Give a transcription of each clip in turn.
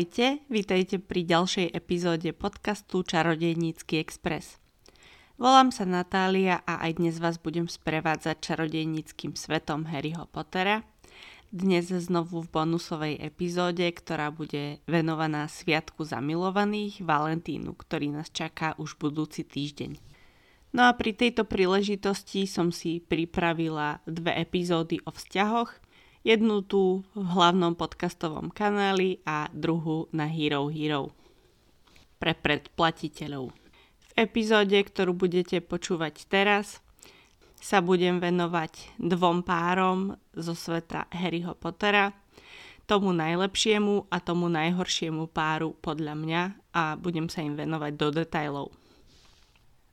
Ahojte, vítajte pri ďalšej epizóde podcastu Čarodejnícky Express. Volám sa Natália a aj dnes vás budem sprevádzať čarodejníckým svetom Harryho Pottera. Dnes znovu v bonusovej epizóde, ktorá bude venovaná Sviatku zamilovaných Valentínu, ktorý nás čaká už budúci týždeň. No a pri tejto príležitosti som si pripravila dve epizódy o vzťahoch – Jednu tu v hlavnom podcastovom kanáli a druhú na Hero Hero pre predplatiteľov. V epizóde, ktorú budete počúvať teraz, sa budem venovať dvom párom zo sveta Harryho Pottera, tomu najlepšiemu a tomu najhoršiemu páru podľa mňa a budem sa im venovať do detajlov.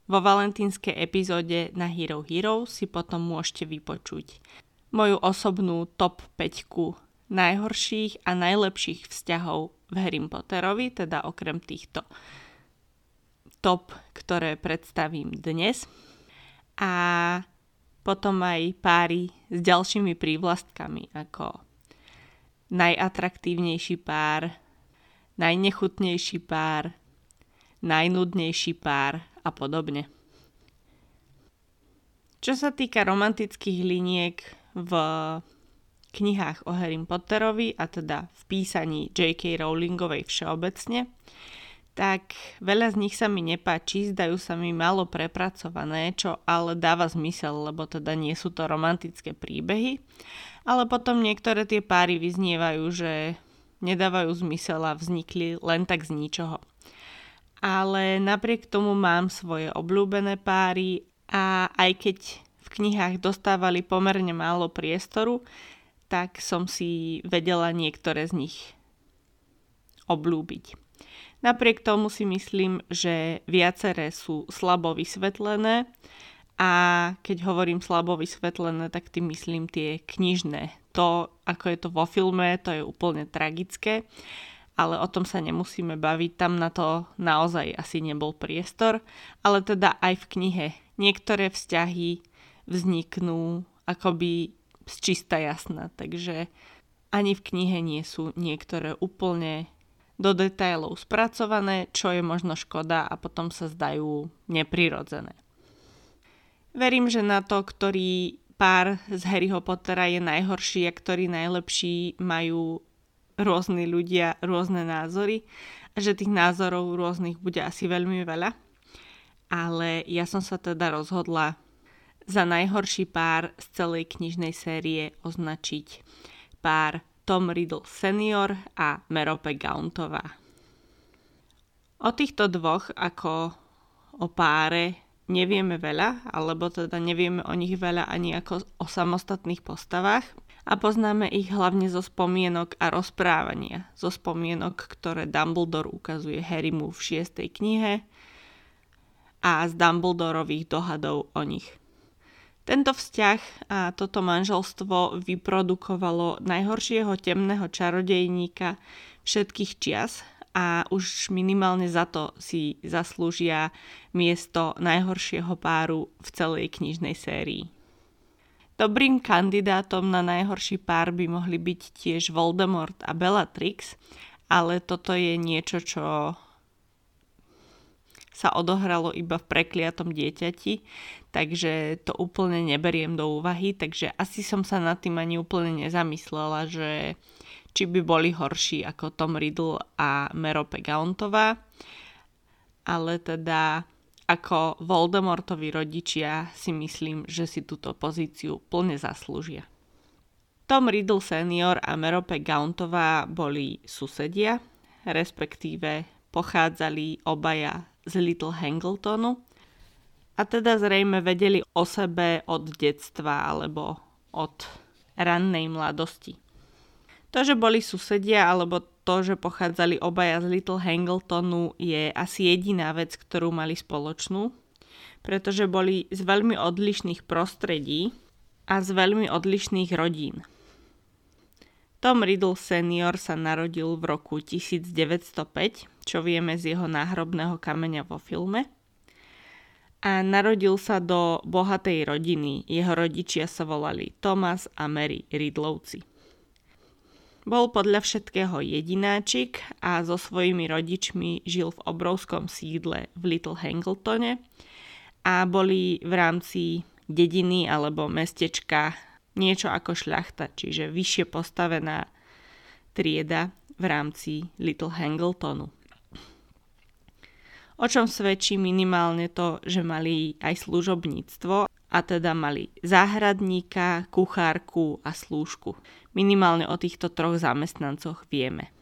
Vo valentínskej epizóde na Hero Hero si potom môžete vypočuť moju osobnú top 5 najhorších a najlepších vzťahov v Harry Potterovi, teda okrem týchto top, ktoré predstavím dnes. A potom aj páry s ďalšími prívlastkami ako najatraktívnejší pár, najnechutnejší pár, najnudnejší pár a podobne. Čo sa týka romantických liniek, v knihách o Harry Potterovi a teda v písaní J.K. Rowlingovej všeobecne, tak veľa z nich sa mi nepáči, zdajú sa mi málo prepracované, čo ale dáva zmysel, lebo teda nie sú to romantické príbehy. Ale potom niektoré tie páry vyznievajú, že nedávajú zmysel a vznikli len tak z ničoho. Ale napriek tomu mám svoje obľúbené páry a aj keď v knihách dostávali pomerne málo priestoru, tak som si vedela niektoré z nich oblúbiť. Napriek tomu si myslím, že viaceré sú slabo vysvetlené a keď hovorím slabo vysvetlené, tak tým myslím tie knižné. To, ako je to vo filme, to je úplne tragické, ale o tom sa nemusíme baviť, tam na to naozaj asi nebol priestor, ale teda aj v knihe niektoré vzťahy vzniknú akoby z čista jasná. Takže ani v knihe nie sú niektoré úplne do detailov spracované, čo je možno škoda a potom sa zdajú neprirodzené. Verím, že na to, ktorý pár z Harryho Pottera je najhorší a ktorý najlepší majú rôzni ľudia rôzne názory a že tých názorov rôznych bude asi veľmi veľa. Ale ja som sa teda rozhodla za najhorší pár z celej knižnej série označiť pár Tom Riddle senior a Merope Gauntová. O týchto dvoch ako o páre nevieme veľa, alebo teda nevieme o nich veľa ani ako o samostatných postavách a poznáme ich hlavne zo spomienok a rozprávania. Zo spomienok, ktoré Dumbledore ukazuje Harrymu v šiestej knihe a z Dumbledorových dohadov o nich. Tento vzťah a toto manželstvo vyprodukovalo najhoršieho temného čarodejníka všetkých čias a už minimálne za to si zaslúžia miesto najhoršieho páru v celej knižnej sérii. Dobrým kandidátom na najhorší pár by mohli byť tiež Voldemort a Bellatrix, ale toto je niečo, čo sa odohralo iba v prekliatom dieťati, takže to úplne neberiem do úvahy, takže asi som sa nad tým ani úplne nezamyslela, že či by boli horší ako Tom Riddle a Merope Gauntová, ale teda ako Voldemortovi rodičia si myslím, že si túto pozíciu plne zaslúžia. Tom Riddle senior a Merope Gauntová boli susedia, respektíve pochádzali obaja z Little Hangletonu a teda zrejme vedeli o sebe od detstva alebo od rannej mladosti. To, že boli susedia alebo to, že pochádzali obaja z Little Hangletonu je asi jediná vec, ktorú mali spoločnú, pretože boli z veľmi odlišných prostredí a z veľmi odlišných rodín. Tom Riddle senior sa narodil v roku 1905, čo vieme z jeho náhrobného kameňa vo filme. A narodil sa do bohatej rodiny. Jeho rodičia sa volali Thomas a Mary Riddlovci. Bol podľa všetkého jedináčik a so svojimi rodičmi žil v obrovskom sídle v Little Hangletone a boli v rámci dediny alebo mestečka niečo ako šľachta, čiže vyššie postavená trieda v rámci Little Hangletonu. O čom svedčí minimálne to, že mali aj služobníctvo a teda mali záhradníka, kuchárku a slúžku. Minimálne o týchto troch zamestnancoch vieme.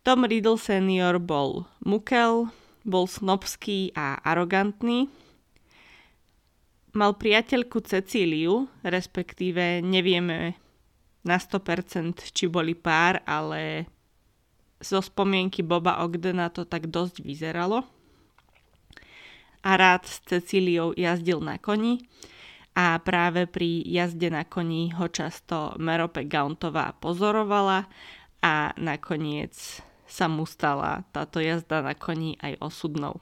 Tom Riddle senior bol mukel, bol snobský a arogantný. Mal priateľku Cecíliu, respektíve nevieme na 100% či boli pár, ale zo spomienky Boba Ogdena to tak dosť vyzeralo a rád s Cecíliou jazdil na koni a práve pri jazde na koni ho často Merope Gauntová pozorovala a nakoniec sa mu stala táto jazda na koni aj osudnou.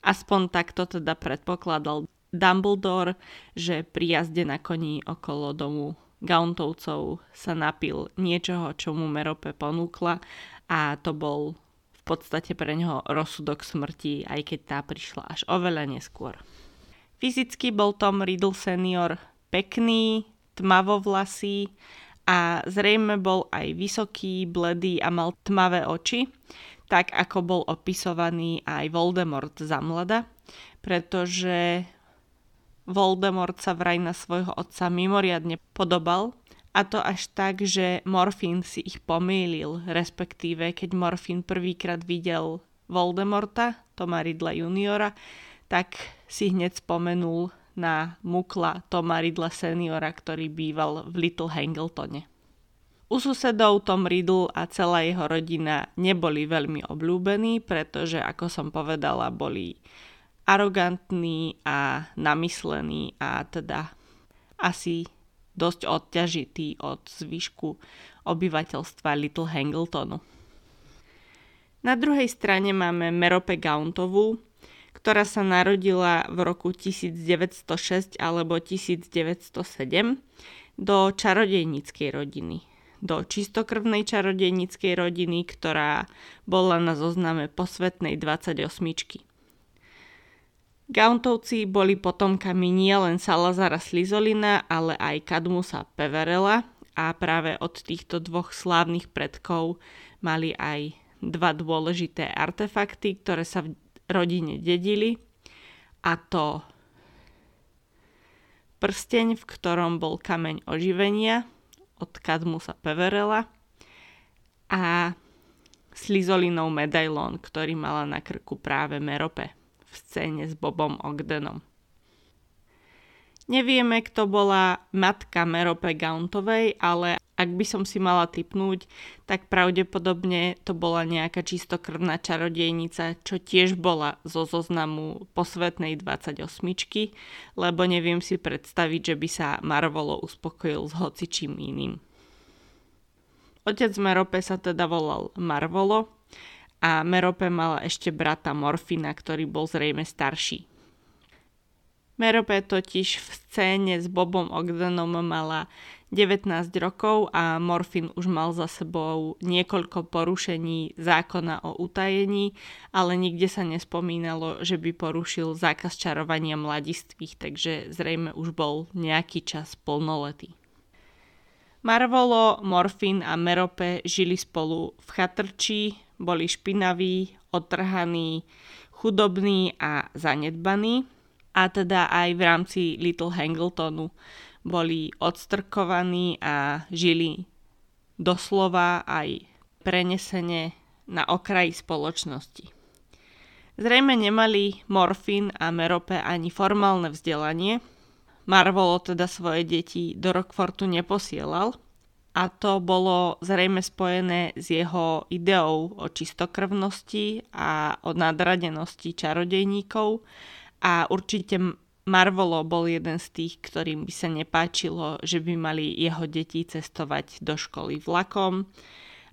Aspoň takto teda predpokladal Dumbledore, že pri jazde na koni okolo domu Gauntovcov sa napil niečoho, čo mu Merope ponúkla a to bol podstate pre neho rozsudok smrti, aj keď tá prišla až oveľa neskôr. Fyzicky bol Tom Riddle senior pekný, tmavovlasý a zrejme bol aj vysoký, bledý a mal tmavé oči, tak ako bol opisovaný aj Voldemort za mlada, pretože Voldemort sa vraj na svojho otca mimoriadne podobal a to až tak, že Morfín si ich pomýlil, respektíve keď Morfín prvýkrát videl Voldemorta, Toma Ridla juniora, tak si hneď spomenul na Mukla Toma Ridla seniora, ktorý býval v Little Hangletone. U susedov Tom Riddle a celá jeho rodina neboli veľmi obľúbení, pretože, ako som povedala, boli arogantní a namyslení a teda asi dosť odťažitý od zvyšku obyvateľstva Little Hangletonu. Na druhej strane máme Merope Gauntovú, ktorá sa narodila v roku 1906 alebo 1907 do čarodejníckej rodiny. Do čistokrvnej čarodejníckej rodiny, ktorá bola na zozname posvetnej 28. Gauntovci boli potomkami nielen Salazara Slizolina, ale aj Kadmusa Peverela a práve od týchto dvoch slávnych predkov mali aj dva dôležité artefakty, ktoré sa v rodine dedili a to prsteň, v ktorom bol kameň oživenia od Kadmusa Peverela a Slizolinov medailón, ktorý mala na krku práve Merope v scéne s Bobom Ogdenom. Nevieme, kto bola matka Merope Gauntovej, ale ak by som si mala typnúť, tak pravdepodobne to bola nejaká čistokrvná čarodejnica, čo tiež bola zo zoznamu posvetnej 28, lebo neviem si predstaviť, že by sa Marvolo uspokojil s hocičím iným. Otec Merope sa teda volal Marvolo a Merope mala ešte brata Morfina, ktorý bol zrejme starší. Merope totiž v scéne s Bobom Ogdenom mala 19 rokov a Morfin už mal za sebou niekoľko porušení zákona o utajení, ale nikde sa nespomínalo, že by porušil zákaz čarovania mladistvých, takže zrejme už bol nejaký čas plnoletý. Marvolo, Morfin a Merope žili spolu v chatrči, boli špinaví, otrhaní, chudobní a zanedbaní. A teda aj v rámci Little Hangletonu boli odstrkovaní a žili doslova aj prenesene na okraji spoločnosti. Zrejme nemali Morfin a Merope ani formálne vzdelanie. Marvolo teda svoje deti do Rockfortu neposielal, a to bolo zrejme spojené s jeho ideou o čistokrvnosti a o nadradenosti čarodejníkov. A určite Marvolo bol jeden z tých, ktorým by sa nepáčilo, že by mali jeho deti cestovať do školy vlakom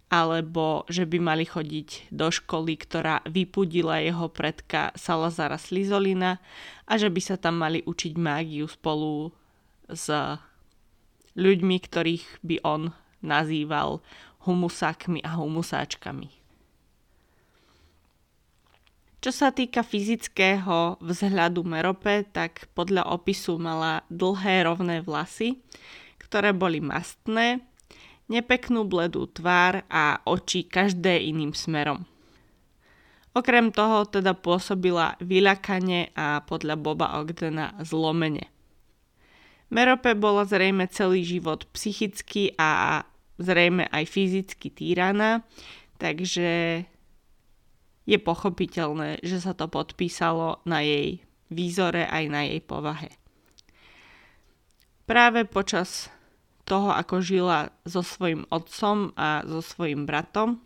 alebo že by mali chodiť do školy, ktorá vypudila jeho predka Salazara Slizolina a že by sa tam mali učiť mágiu spolu s ľuďmi, ktorých by on nazýval humusákmi a humusáčkami. Čo sa týka fyzického vzhľadu Merope, tak podľa opisu mala dlhé rovné vlasy, ktoré boli mastné, nepeknú bledú tvár a oči každé iným smerom. Okrem toho teda pôsobila vyľakane a podľa Boba Ogdena zlomene. Merope bola zrejme celý život psychicky a zrejme aj fyzicky týraná, takže je pochopiteľné, že sa to podpísalo na jej výzore aj na jej povahe. Práve počas toho, ako žila so svojim otcom a so svojim bratom,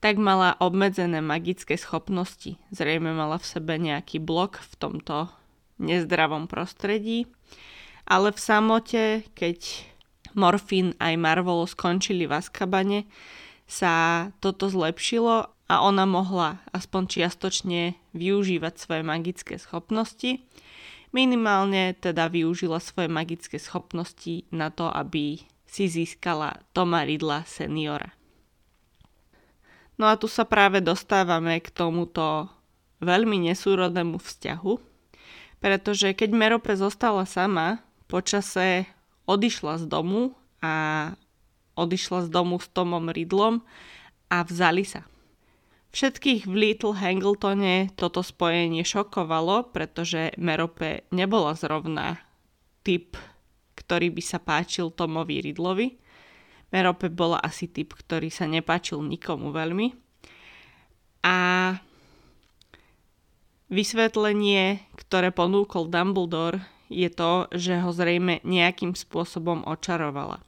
tak mala obmedzené magické schopnosti. Zrejme mala v sebe nejaký blok v tomto nezdravom prostredí, ale v samote, keď Morfín aj Marvolo skončili v Azkabane, sa toto zlepšilo a ona mohla aspoň čiastočne využívať svoje magické schopnosti. Minimálne teda využila svoje magické schopnosti na to, aby si získala Toma Ridla seniora. No a tu sa práve dostávame k tomuto veľmi nesúrodnému vzťahu, pretože keď Merope zostala sama, počase odišla z domu a odišla z domu s Tomom Ridlom a vzali sa. Všetkých v Little Hangletone toto spojenie šokovalo, pretože Merope nebola zrovna typ, ktorý by sa páčil Tomovi Ridlovi. Merope bola asi typ, ktorý sa nepáčil nikomu veľmi. A vysvetlenie, ktoré ponúkol Dumbledore, je to, že ho zrejme nejakým spôsobom očarovala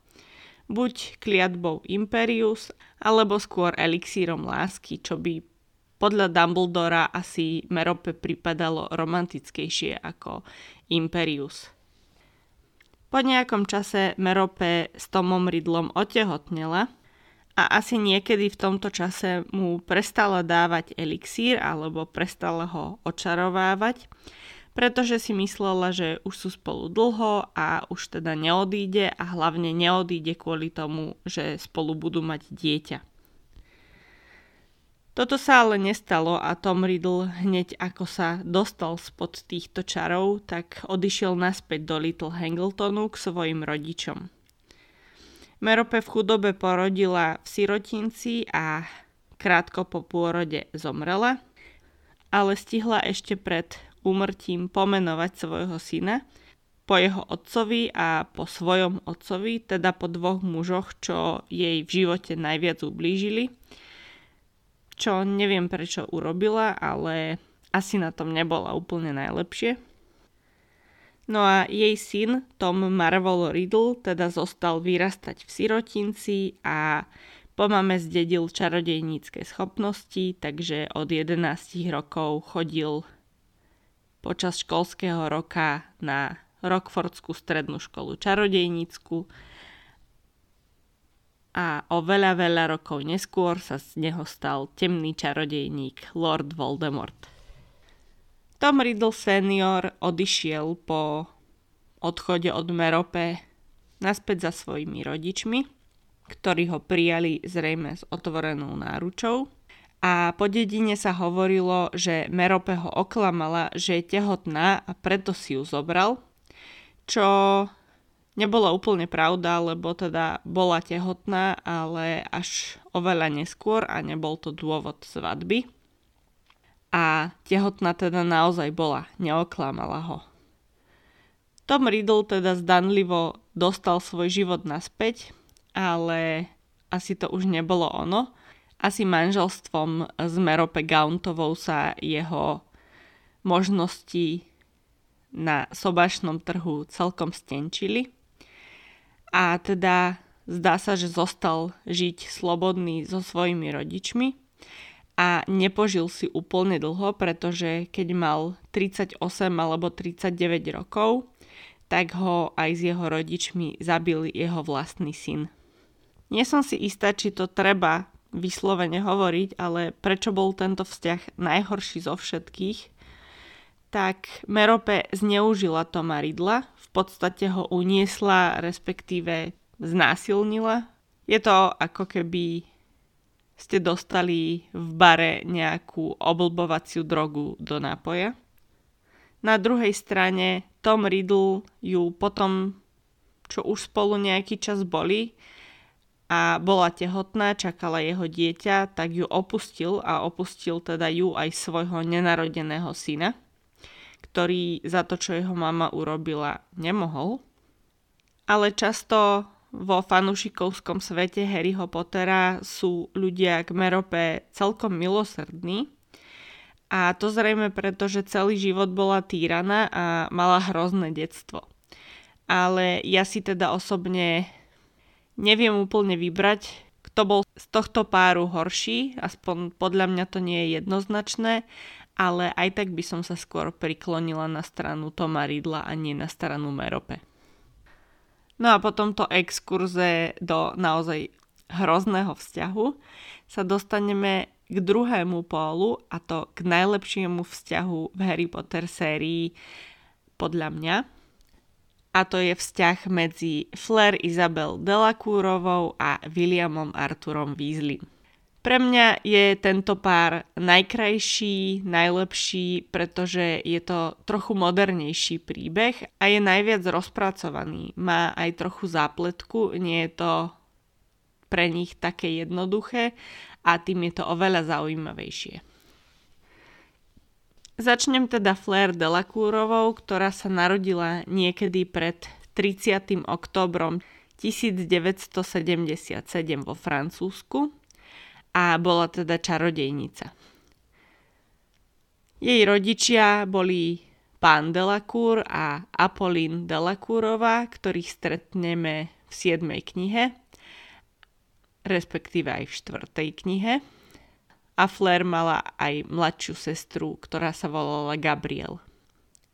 buď kliatbou Imperius, alebo skôr elixírom lásky, čo by podľa Dumbledora asi Merope pripadalo romantickejšie ako Imperius. Po nejakom čase Merope s Tomom Ridlom otehotnela a asi niekedy v tomto čase mu prestala dávať elixír alebo prestala ho očarovávať pretože si myslela, že už sú spolu dlho a už teda neodíde a hlavne neodíde kvôli tomu, že spolu budú mať dieťa. Toto sa ale nestalo a Tom Riddle hneď ako sa dostal spod týchto čarov, tak odišiel naspäť do Little Hangletonu k svojim rodičom. Merope v chudobe porodila v sirotinci a krátko po pôrode zomrela, ale stihla ešte pred úmrtím pomenovať svojho syna po jeho otcovi a po svojom otcovi, teda po dvoch mužoch, čo jej v živote najviac ublížili. Čo neviem prečo urobila, ale asi na tom nebola úplne najlepšie. No a jej syn Tom Marvel Riddle teda zostal vyrastať v sirotinci a po mame zdedil čarodejnícke schopnosti, takže od 11 rokov chodil počas školského roka na Rockfordskú strednú školu čarodejnícku a o veľa, veľa rokov neskôr sa z neho stal temný čarodejník Lord Voldemort. Tom Riddle senior odišiel po odchode od Merope naspäť za svojimi rodičmi, ktorí ho prijali zrejme s otvorenou náručou a po dedine sa hovorilo, že Merope ho oklamala, že je tehotná a preto si ju zobral, čo nebola úplne pravda, lebo teda bola tehotná, ale až oveľa neskôr a nebol to dôvod svadby. A tehotná teda naozaj bola, neoklamala ho. Tom Riddle teda zdanlivo dostal svoj život naspäť, ale asi to už nebolo ono, asi manželstvom s Merope Gauntovou sa jeho možnosti na sobašnom trhu celkom stenčili. A teda zdá sa, že zostal žiť slobodný so svojimi rodičmi a nepožil si úplne dlho, pretože keď mal 38 alebo 39 rokov, tak ho aj s jeho rodičmi zabil jeho vlastný syn. Nie som si istá, či to treba vyslovene hovoriť, ale prečo bol tento vzťah najhorší zo všetkých, tak Merope zneužila Toma Ridla, v podstate ho uniesla, respektíve znásilnila. Je to ako keby ste dostali v bare nejakú oblbovaciu drogu do nápoja. Na druhej strane Tom Riddle ju potom, čo už spolu nejaký čas boli a bola tehotná, čakala jeho dieťa, tak ju opustil a opustil teda ju aj svojho nenarodeného syna, ktorý za to, čo jeho mama urobila, nemohol. Ale často vo fanúšikovskom svete Harryho Pottera sú ľudia k Merope celkom milosrdní. A to zrejme preto, že celý život bola týraná a mala hrozné detstvo. Ale ja si teda osobne neviem úplne vybrať, kto bol z tohto páru horší, aspoň podľa mňa to nie je jednoznačné, ale aj tak by som sa skôr priklonila na stranu Toma Ridla a nie na stranu Merope. No a po tomto exkurze do naozaj hrozného vzťahu sa dostaneme k druhému pólu a to k najlepšiemu vzťahu v Harry Potter sérii podľa mňa. A to je vzťah medzi Flair Isabel Delacourovou a Williamom Arturom Weasleym. Pre mňa je tento pár najkrajší, najlepší, pretože je to trochu modernejší príbeh a je najviac rozpracovaný. Má aj trochu zápletku, nie je to pre nich také jednoduché a tým je to oveľa zaujímavejšie. Začnem teda Flair Delacourovou, ktorá sa narodila niekedy pred 30. oktobrom 1977 vo Francúzsku a bola teda čarodejnica. Jej rodičia boli pán Delacour a Apolline Delacourová, ktorých stretneme v 7. knihe, respektíve aj v 4. knihe. A Flair mala aj mladšiu sestru, ktorá sa volala Gabriel.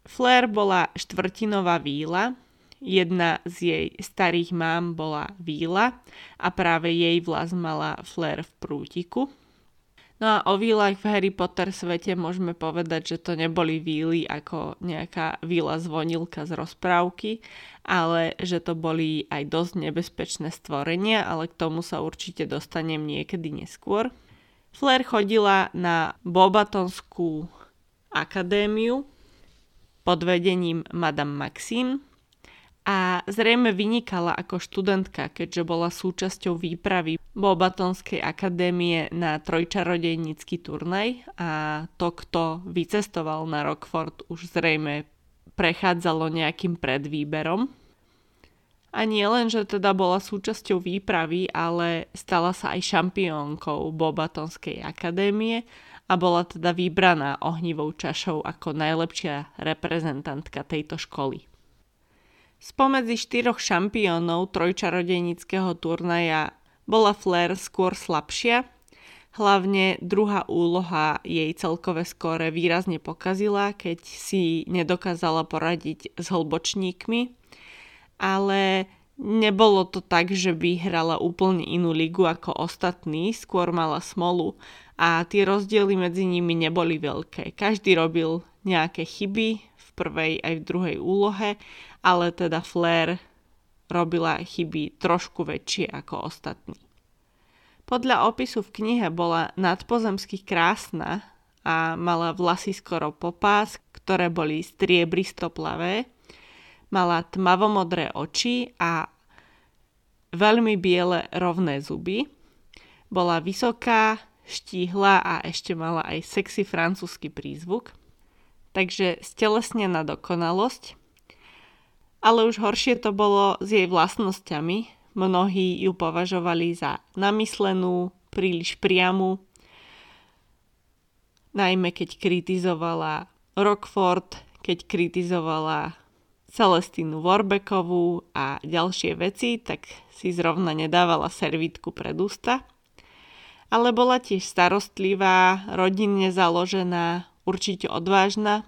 Flair bola štvrtinová víla, Jedna z jej starých mám bola víla a práve jej vlas mala flair v prútiku. No a o vílach v Harry Potter svete môžeme povedať, že to neboli víly ako nejaká víla zvonilka z rozprávky, ale že to boli aj dosť nebezpečné stvorenia, ale k tomu sa určite dostanem niekedy neskôr. Flair chodila na Bobatonskú akadémiu pod vedením Madame Maxine, a zrejme vynikala ako študentka, keďže bola súčasťou výpravy Bobatonskej akadémie na trojčarodejnícky turnaj a to, kto vycestoval na Rockford, už zrejme prechádzalo nejakým predvýberom. A nie len, že teda bola súčasťou výpravy, ale stala sa aj šampiónkou Bobatonskej akadémie a bola teda vybraná ohnivou čašou ako najlepšia reprezentantka tejto školy. Spomedzi štyroch šampiónov trojčarodejnického turnaja bola Flair skôr slabšia, hlavne druhá úloha jej celkové skóre výrazne pokazila, keď si nedokázala poradiť s hlbočníkmi, ale nebolo to tak, že by hrala úplne inú ligu ako ostatní, skôr mala smolu a tie rozdiely medzi nimi neboli veľké. Každý robil nejaké chyby v prvej aj v druhej úlohe ale teda Flair robila chyby trošku väčšie ako ostatní. Podľa opisu v knihe bola nadpozemsky krásna a mala vlasy skoro po pás, ktoré boli striebristo plavé, mala tmavomodré oči a veľmi biele rovné zuby. Bola vysoká, štíhla a ešte mala aj sexy francúzsky prízvuk. Takže stelesnená dokonalosť ale už horšie to bolo s jej vlastnosťami. Mnohí ju považovali za namyslenú, príliš priamu, najmä keď kritizovala Rockford, keď kritizovala Celestínu Warbekovú a ďalšie veci, tak si zrovna nedávala servítku pred ústa. Ale bola tiež starostlivá, rodinne založená, určite odvážna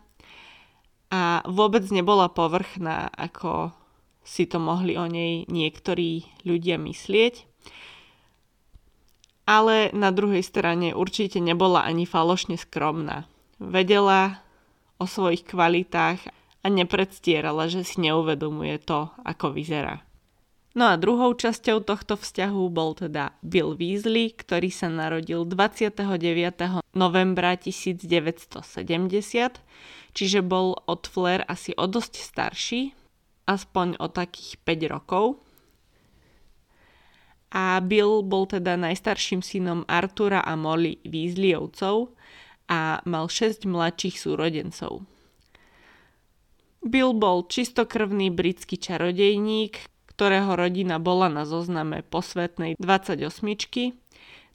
a vôbec nebola povrchná, ako si to mohli o nej niektorí ľudia myslieť. Ale na druhej strane určite nebola ani falošne skromná. Vedela o svojich kvalitách a nepredstierala, že si neuvedomuje to, ako vyzerá. No a druhou časťou tohto vzťahu bol teda Bill Weasley, ktorý sa narodil 29. novembra 1970, čiže bol od Flair asi o dosť starší, aspoň o takých 5 rokov. A Bill bol teda najstarším synom Artura a Molly Weasleyovcov a mal 6 mladších súrodencov. Bill bol čistokrvný britský čarodejník, ktorého rodina bola na zozname posvetnej 28.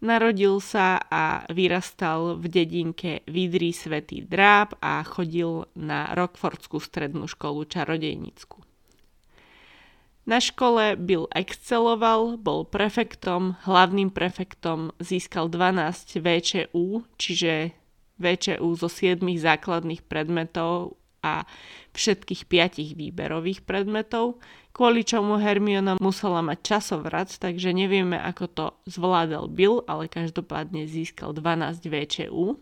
Narodil sa a vyrastal v dedinke Vidri Svetý Dráb a chodil na Rockfordskú strednú školu čarodejnícku. Na škole Bill exceloval, bol prefektom, hlavným prefektom, získal 12 VČU, čiže VČU zo 7 základných predmetov a všetkých piatich výberových predmetov, kvôli čomu Hermiona musela mať časovrat, takže nevieme, ako to zvládal Bill, ale každopádne získal 12 VČU.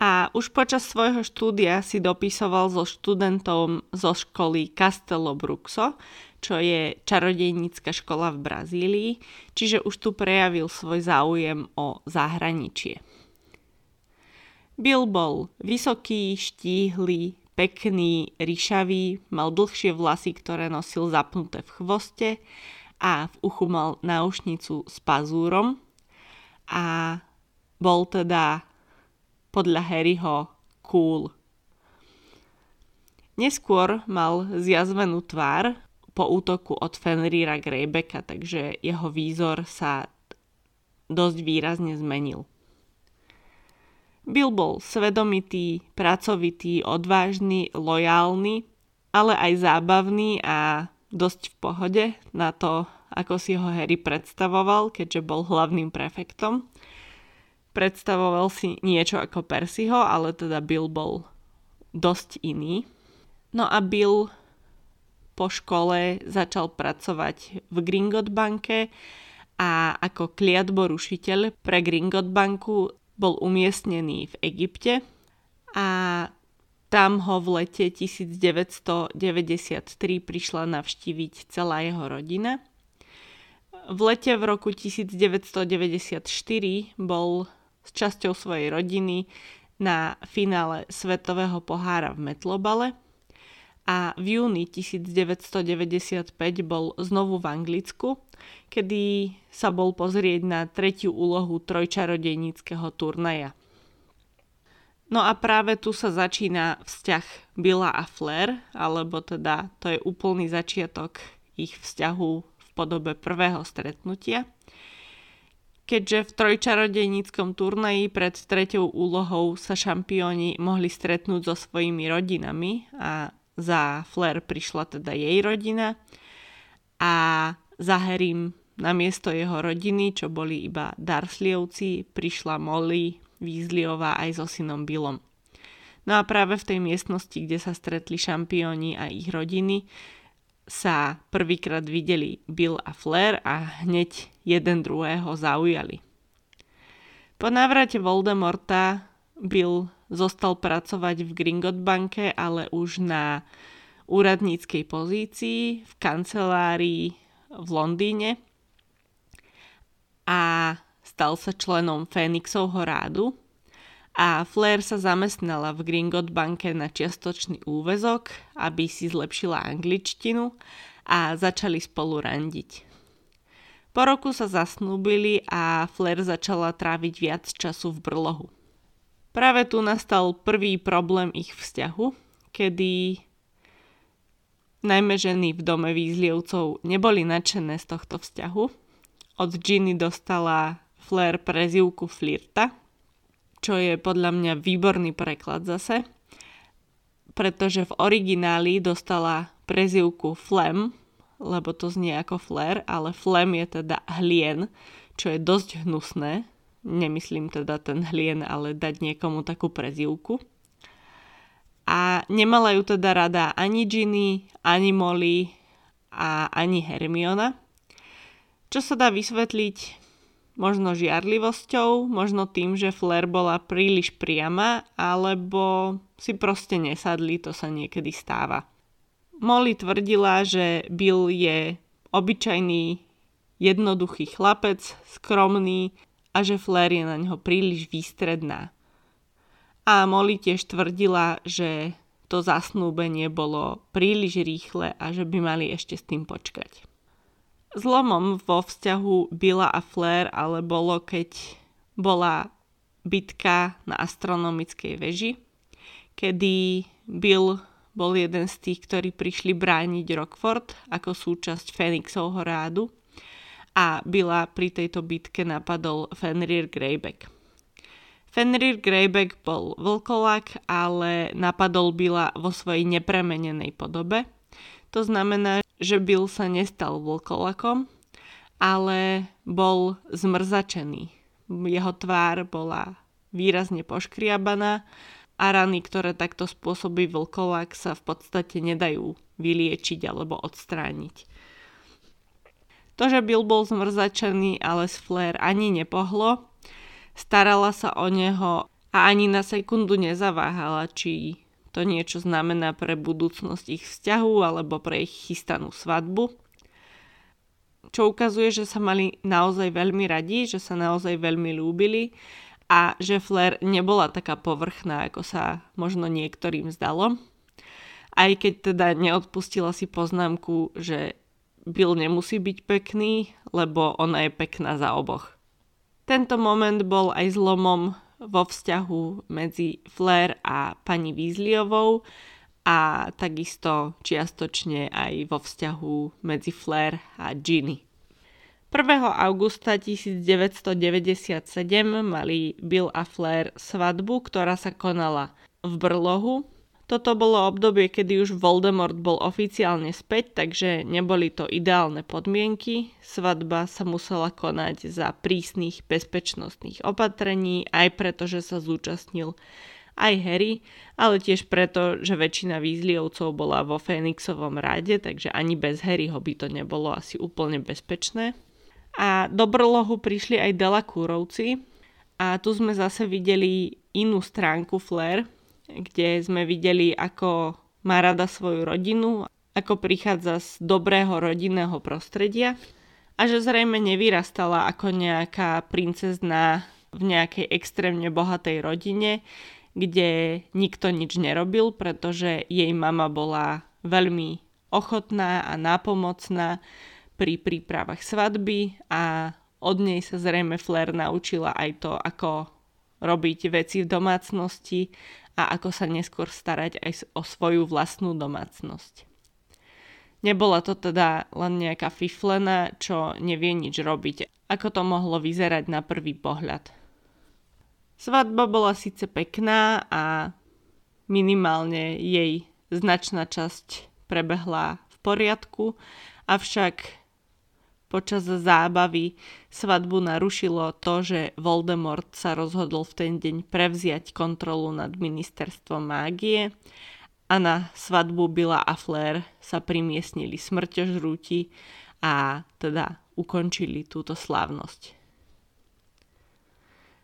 A už počas svojho štúdia si dopisoval so študentom zo školy Castello Bruxo, čo je čarodejnícka škola v Brazílii, čiže už tu prejavil svoj záujem o zahraničie. Bill bol vysoký, štíhly, pekný, ryšavý, mal dlhšie vlasy, ktoré nosil zapnuté v chvoste a v uchu mal náušnicu s pazúrom a bol teda podľa Harryho cool. Neskôr mal zjazvenú tvár po útoku od Fenrira Greybecka, takže jeho výzor sa dosť výrazne zmenil. Bill bol svedomitý, pracovitý, odvážny, lojálny, ale aj zábavný a dosť v pohode na to, ako si ho Harry predstavoval, keďže bol hlavným prefektom. Predstavoval si niečo ako Percyho, ale teda Bill bol dosť iný. No a Bill po škole začal pracovať v Gringot banke a ako kliatborušiteľ pre Gringot banku bol umiestnený v Egypte a tam ho v lete 1993 prišla navštíviť celá jeho rodina. V lete v roku 1994 bol s časťou svojej rodiny na finále Svetového pohára v Metlobale a v júni 1995 bol znovu v Anglicku, kedy sa bol pozrieť na tretiu úlohu trojčarodejníckého turnaja. No a práve tu sa začína vzťah Billa a Flair, alebo teda to je úplný začiatok ich vzťahu v podobe prvého stretnutia. Keďže v trojčarodejníckom turnaji pred treťou úlohou sa šampióni mohli stretnúť so svojimi rodinami a za Flair prišla teda jej rodina a za Harrym na miesto jeho rodiny, čo boli iba Darsleyovci, prišla Molly Weasleyová aj so synom Billom. No a práve v tej miestnosti, kde sa stretli šampióni a ich rodiny, sa prvýkrát videli Bill a Flair a hneď jeden druhého zaujali. Po návrate Voldemorta Bill zostal pracovať v Gringot banke, ale už na úradníckej pozícii v kancelárii v Londýne a stal sa členom Fénixovho rádu a Flair sa zamestnala v Gringot banke na čiastočný úvezok, aby si zlepšila angličtinu a začali spolu randiť. Po roku sa zasnúbili a Flair začala tráviť viac času v brlohu. Práve tu nastal prvý problém ich vzťahu, kedy najmä ženy v dome výzlievcov neboli nadšené z tohto vzťahu. Od Ginny dostala Flair prezivku Flirta, čo je podľa mňa výborný preklad zase, pretože v origináli dostala prezivku Flem, lebo to znie ako Flair, ale Flem je teda hlien, čo je dosť hnusné, nemyslím teda ten hlien, ale dať niekomu takú prezivku. A nemala ju teda rada ani Ginny, ani Molly a ani Hermiona. Čo sa dá vysvetliť možno žiarlivosťou, možno tým, že Flair bola príliš priama, alebo si proste nesadli, to sa niekedy stáva. Molly tvrdila, že Bill je obyčajný, jednoduchý chlapec, skromný a že Flair je na neho príliš výstredná. A Molly tiež tvrdila, že to zasnúbenie bolo príliš rýchle a že by mali ešte s tým počkať. Zlomom vo vzťahu Billa a Flair ale bolo, keď bola bitka na astronomickej veži, kedy Bill bol jeden z tých, ktorí prišli brániť Rockford ako súčasť Phoenixovho rádu a Billa pri tejto bitke napadol Fenrir Greyback. Fenrir Greyback bol vlkolak, ale napadol Billa vo svojej nepremenenej podobe. To znamená, že Bill sa nestal vlkolakom, ale bol zmrzačený. Jeho tvár bola výrazne poškriabaná a rany, ktoré takto spôsobí vlkolak, sa v podstate nedajú vyliečiť alebo odstrániť. To, že Bill bol zmrzačený, ale z Flair ani nepohlo, starala sa o neho a ani na sekundu nezaváhala, či to niečo znamená pre budúcnosť ich vzťahu alebo pre ich chystanú svadbu. Čo ukazuje, že sa mali naozaj veľmi radi, že sa naozaj veľmi lúbili a že Flair nebola taká povrchná, ako sa možno niektorým zdalo. Aj keď teda neodpustila si poznámku, že Bill nemusí byť pekný, lebo ona je pekná za oboch. Tento moment bol aj zlomom vo vzťahu medzi Flair a pani Weasleyovou a takisto čiastočne aj vo vzťahu medzi Flair a Ginny. 1. augusta 1997 mali Bill a Flair svadbu, ktorá sa konala v Brlohu. Toto bolo obdobie, kedy už Voldemort bol oficiálne späť, takže neboli to ideálne podmienky. Svadba sa musela konať za prísnych bezpečnostných opatrení, aj preto, že sa zúčastnil aj Harry, ale tiež preto, že väčšina Weasleyovcov bola vo Fénixovom rade, takže ani bez Harryho by to nebolo asi úplne bezpečné. A do Brlohu prišli aj Delacourovci a tu sme zase videli inú stránku Flair, kde sme videli, ako má rada svoju rodinu, ako prichádza z dobrého rodinného prostredia a že zrejme nevyrastala ako nejaká princezná v nejakej extrémne bohatej rodine, kde nikto nič nerobil, pretože jej mama bola veľmi ochotná a nápomocná pri prípravách svadby a od nej sa zrejme Flair naučila aj to, ako robiť veci v domácnosti a ako sa neskôr starať aj o svoju vlastnú domácnosť. Nebola to teda len nejaká fiflena, čo nevie nič robiť, ako to mohlo vyzerať na prvý pohľad. Svadba bola síce pekná a minimálne jej značná časť prebehla v poriadku, avšak Počas zábavy svadbu narušilo to, že Voldemort sa rozhodol v ten deň prevziať kontrolu nad ministerstvom mágie a na svadbu Billa a Flair sa primiestnili smrťožrúti a teda ukončili túto slávnosť.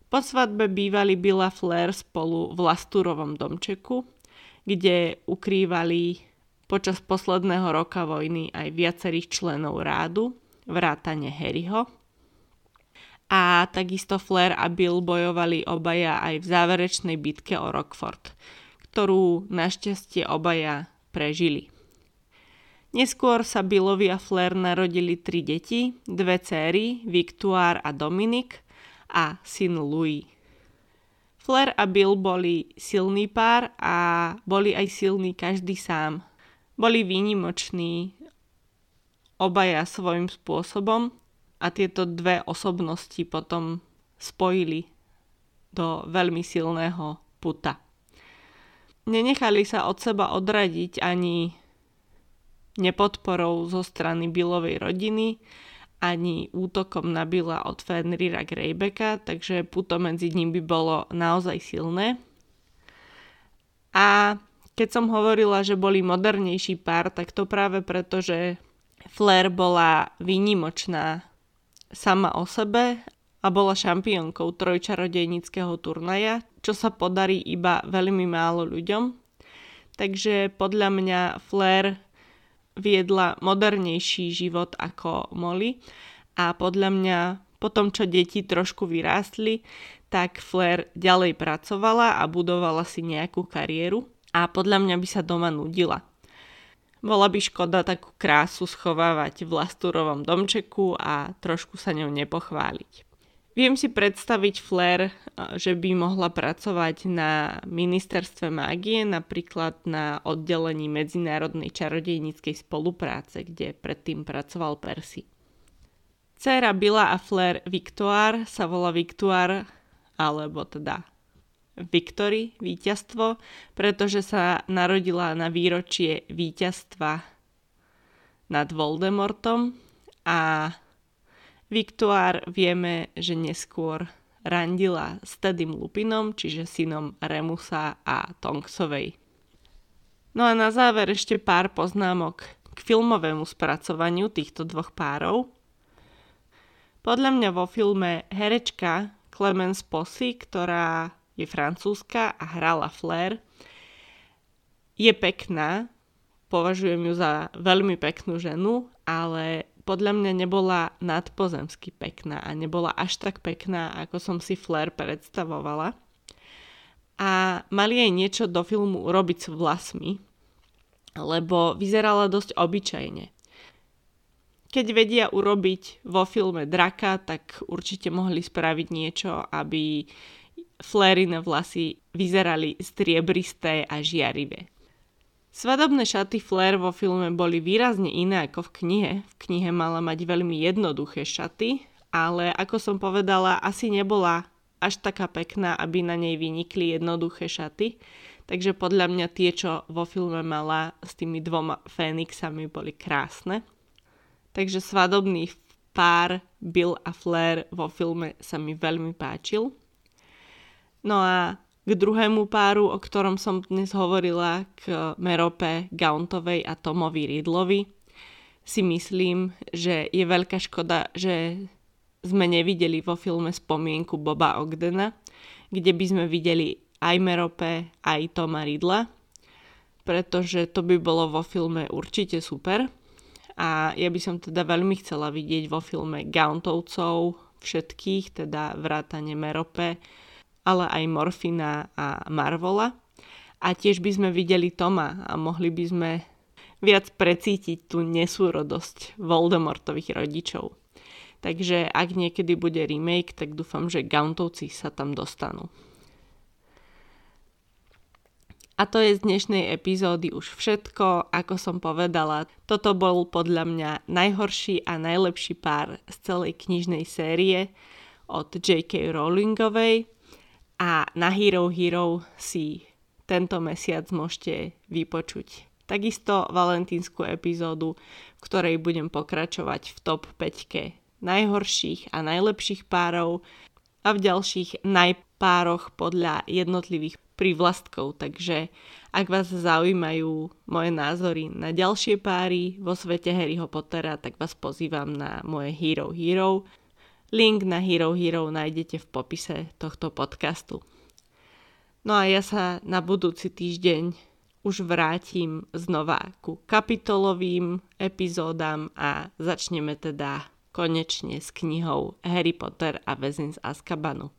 Po svadbe bývali Billa Flair spolu v Lastúrovom domčeku, kde ukrývali počas posledného roka vojny aj viacerých členov rádu, vrátane Harryho. A takisto Flair a Bill bojovali obaja aj v záverečnej bitke o Rockford, ktorú našťastie obaja prežili. Neskôr sa Billovi a Flair narodili tri deti, dve céry, Victoire a Dominic a syn Louis. Flair a Bill boli silný pár a boli aj silní každý sám. Boli výnimoční, obaja svojím spôsobom a tieto dve osobnosti potom spojili do veľmi silného puta. Nenechali sa od seba odradiť ani nepodporou zo strany Billovej rodiny, ani útokom na Billa od Fenrira Greybecka, takže puto medzi nimi bolo naozaj silné. A keď som hovorila, že boli modernejší pár, tak to práve preto, že Flair bola výnimočná sama o sebe a bola šampiónkou trojčarodejnického turnaja, čo sa podarí iba veľmi málo ľuďom. Takže podľa mňa Flair viedla modernejší život ako Molly a podľa mňa po tom, čo deti trošku vyrástli, tak Flair ďalej pracovala a budovala si nejakú kariéru a podľa mňa by sa doma nudila. Bola by škoda takú krásu schovávať v lastúrovom domčeku a trošku sa ňou nepochváliť. Viem si predstaviť Flair, že by mohla pracovať na ministerstve mágie, napríklad na oddelení medzinárodnej čarodejníckej spolupráce, kde predtým pracoval Percy. Céra Billa a Flair Victoire sa volá Victoire, alebo teda Victory, víťazstvo, pretože sa narodila na výročie víťazstva nad Voldemortom a Victoire vieme, že neskôr randila s Teddym Lupinom, čiže synom Remusa a Tonksovej. No a na záver ešte pár poznámok k filmovému spracovaniu týchto dvoch párov. Podľa mňa vo filme herečka Clemence Possy, ktorá je francúzska a hrala Flair, je pekná, považujem ju za veľmi peknú ženu, ale podľa mňa nebola nadpozemsky pekná a nebola až tak pekná, ako som si Flair predstavovala. A mali jej niečo do filmu urobiť s vlasmi, lebo vyzerala dosť obyčajne. Keď vedia urobiť vo filme draka, tak určite mohli spraviť niečo, aby Flairine vlasy vyzerali striebristé a žiarivé. Svadobné šaty Flair vo filme boli výrazne iné ako v knihe. V knihe mala mať veľmi jednoduché šaty, ale ako som povedala, asi nebola až taká pekná, aby na nej vynikli jednoduché šaty. Takže podľa mňa tie, čo vo filme mala s tými dvoma Fénixami, boli krásne. Takže svadobný pár Bill a Flair vo filme sa mi veľmi páčil. No a k druhému páru, o ktorom som dnes hovorila, k Merope Gauntovej a Tomovi Ridlovi, si myslím, že je veľká škoda, že sme nevideli vo filme spomienku Boba Ogdena, kde by sme videli aj Merope, aj Toma Ridla, pretože to by bolo vo filme určite super. A ja by som teda veľmi chcela vidieť vo filme Gauntovcov všetkých, teda vrátane Merope, ale aj Morfina a Marvola. A tiež by sme videli Toma a mohli by sme viac precítiť tú nesúrodosť Voldemortových rodičov. Takže ak niekedy bude remake, tak dúfam, že Gauntovci sa tam dostanú. A to je z dnešnej epizódy už všetko. Ako som povedala, toto bol podľa mňa najhorší a najlepší pár z celej knižnej série od J.K. Rowlingovej a na Hero Hero si tento mesiac môžete vypočuť. Takisto valentínsku epizódu, v ktorej budem pokračovať v top 5 najhorších a najlepších párov a v ďalších najpároch podľa jednotlivých prívlastkov, takže ak vás zaujímajú moje názory na ďalšie páry vo svete Harryho Pottera, tak vás pozývam na moje Hero Hero. Link na Hero Hero nájdete v popise tohto podcastu. No a ja sa na budúci týždeň už vrátim znova ku kapitolovým epizódam a začneme teda konečne s knihou Harry Potter a väzeň z Azkabanu.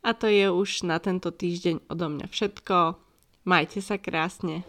A to je už na tento týždeň odo mňa všetko. Majte sa krásne.